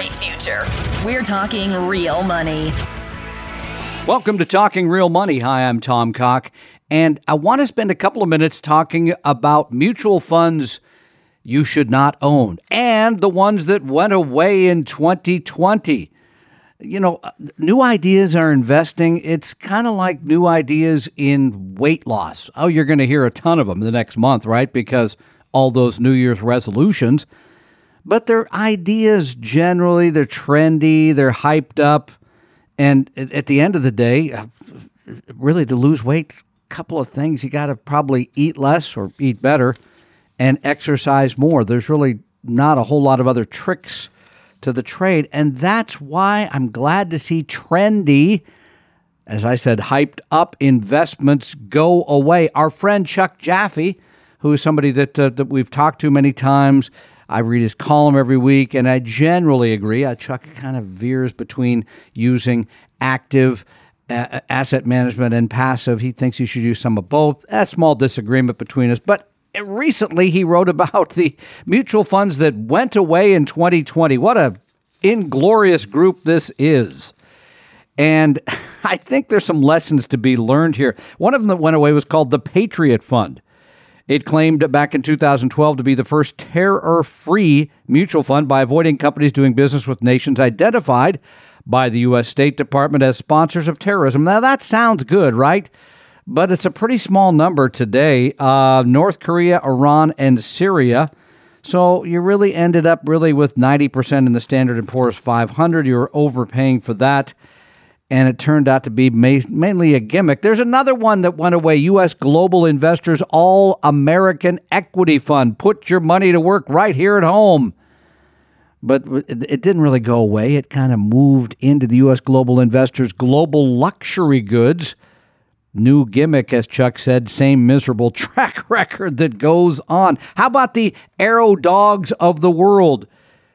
great future. We're talking real money. Welcome to Talking Real Money. Hi, I'm Tom Cock, and I want to spend a couple of minutes talking about mutual funds you should not own and the ones that went away in 2020. You know, uh, new ideas are investing. It's kind of like new ideas in weight loss. Oh, you're going to hear a ton of them the next month, right? Because all those New Year's resolutions. But they're ideas generally, they're trendy, they're hyped up and at the end of the day, uh, really to lose weight, a couple of things. You got to probably eat less or eat better and exercise more. There's really not a whole lot of other tricks to the trade. And that's why I'm glad to see trendy, as I said, hyped up investments go away. Our friend Chuck Jaffe, who is somebody that, uh, that we've talked to many times, I read his column every week, and I generally agree. Uh, Chuck kind of veers between using active uh, asset management and passive. He thinks you should use some of both. A small disagreement between us, but recently he wrote about the mutual funds that went away in 2020. What a inglorious group this is. And I think there's some lessons to be learned here. One of them that went away was called the Patriot Fund. It claimed back in 2012 to be the first terror free mutual fund by avoiding companies doing business with nations identified by the U.S. State Department as sponsors of terrorism. Now, that sounds good, right? But it's a pretty small number today. Uh, North Korea, Iran, and Syria. So you really ended up really with 90% in the Standard & Poor's 500. You were overpaying for that and it turned out to be ma- mainly a gimmick. There's another one that went away U.S. Global Investors All American Equity Fund. Put your money to work right here at home. But it didn't really go away. It kind of moved into the U.S. Global Investors Global Luxury Goods. New gimmick, as Chuck said, same miserable track record that goes on. How about the Arrow Dogs of the World?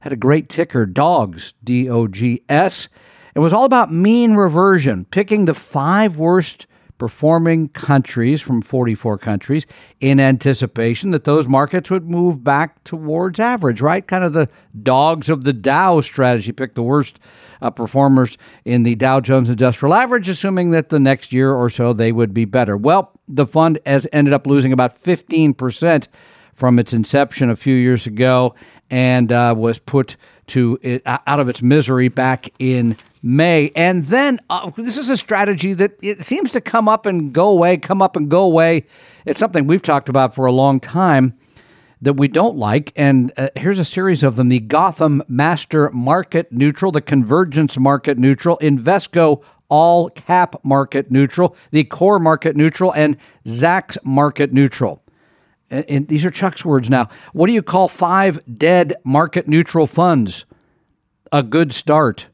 Had a great ticker, Dogs, D O G S. It was all about mean reversion, picking the five worst performing countries from 44 countries in anticipation that those markets would move back towards average, right? Kind of the dogs of the Dow strategy. Pick the worst uh, performers in the Dow Jones Industrial Average, assuming that the next year or so they would be better. Well, the fund has ended up losing about 15% from its inception a few years ago and uh, was put to it, out of its misery back in May. And then uh, this is a strategy that it seems to come up and go away, come up and go away. It's something we've talked about for a long time that we don't like. And uh, here's a series of them the Gotham Master Market Neutral, the Convergence Market Neutral, Invesco All Cap Market Neutral, the Core Market Neutral, and Zacks Market Neutral. And, and these are Chuck's words now. What do you call five dead market neutral funds? A good start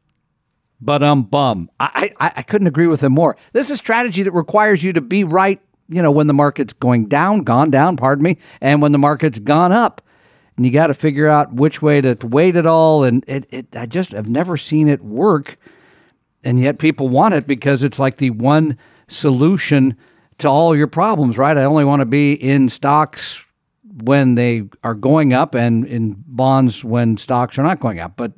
but um bum. I, I I couldn't agree with him more. This is a strategy that requires you to be right, you know, when the market's going down, gone down, pardon me, and when the market's gone up. And you got to figure out which way to weight it all. And it, it I just have never seen it work. And yet people want it because it's like the one solution to all your problems, right? I only want to be in stocks when they are going up and in bonds when stocks are not going up. But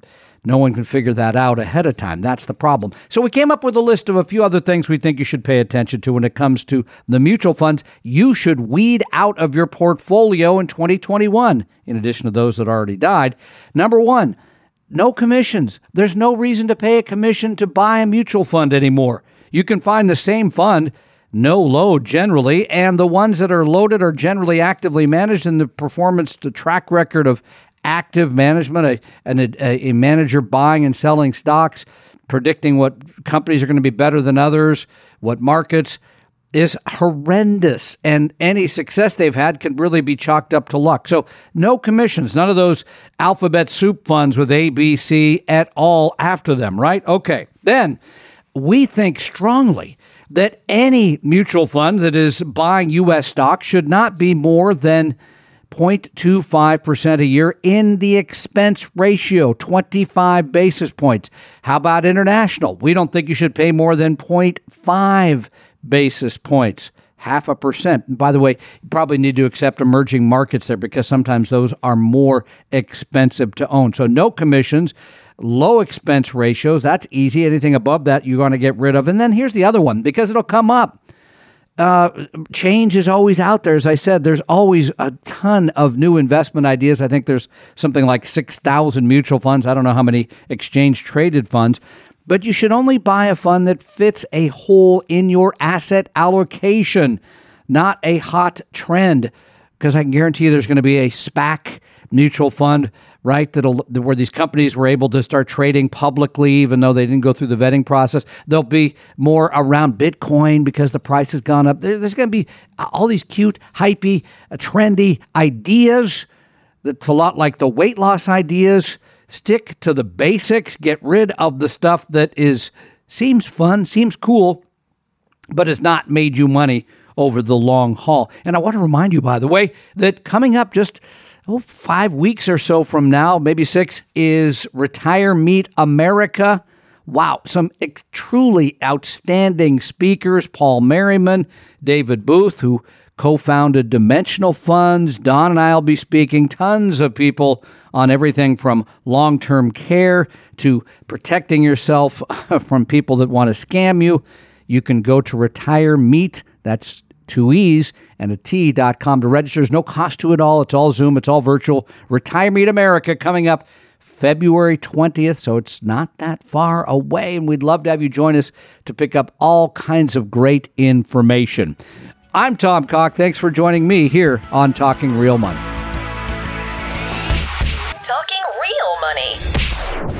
no one can figure that out ahead of time. That's the problem. So we came up with a list of a few other things we think you should pay attention to when it comes to the mutual funds you should weed out of your portfolio in 2021, in addition to those that already died. Number one, no commissions. There's no reason to pay a commission to buy a mutual fund anymore. You can find the same fund no load generally, and the ones that are loaded are generally actively managed, and the performance, the track record of active management, a, a, a manager buying and selling stocks, predicting what companies are going to be better than others, what markets is horrendous. And any success they've had can really be chalked up to luck. So, no commissions, none of those alphabet soup funds with ABC at all after them, right? Okay. Then we think strongly that any mutual fund that is buying U.S. stocks should not be more than 0.25% a year in the expense ratio, 25 basis points. How about international? We don't think you should pay more than 0.5 basis points. half a percent. By the way, you probably need to accept emerging markets there because sometimes those are more expensive to own. So no commissions, low expense ratios. That's easy. Anything above that, you're going to get rid of. And then here's the other one because it'll come up. Uh, change is always out there. As I said, there's always a ton of new investment ideas. I think there's something like 6,000 mutual funds. I don't know how many exchange traded funds but you should only buy a fund that fits a hole in your asset allocation, not a hot trend. Because I can guarantee you there's going to be a SPAC mutual fund, right? That'll where these companies were able to start trading publicly, even though they didn't go through the vetting process. There'll be more around Bitcoin because the price has gone up. There, there's going to be all these cute, hypey, uh, trendy ideas that's a lot like the weight loss ideas stick to the basics, get rid of the stuff that is seems fun, seems cool, but has not made you money over the long haul. And I want to remind you, by the way, that coming up just oh, five weeks or so from now, maybe six, is Retire Meet America. Wow, some ex- truly outstanding speakers Paul Merriman, David Booth, who co founded Dimensional Funds. Don and I will be speaking. Tons of people on everything from long term care to protecting yourself from people that want to scam you. You can go to Retire Meet. That's two E's and a T.com to register. There's no cost to it all. It's all Zoom, it's all virtual. Retire Meet America coming up February 20th, so it's not that far away. And we'd love to have you join us to pick up all kinds of great information. I'm Tom Cock. Thanks for joining me here on Talking Real Money. Talking Real Money.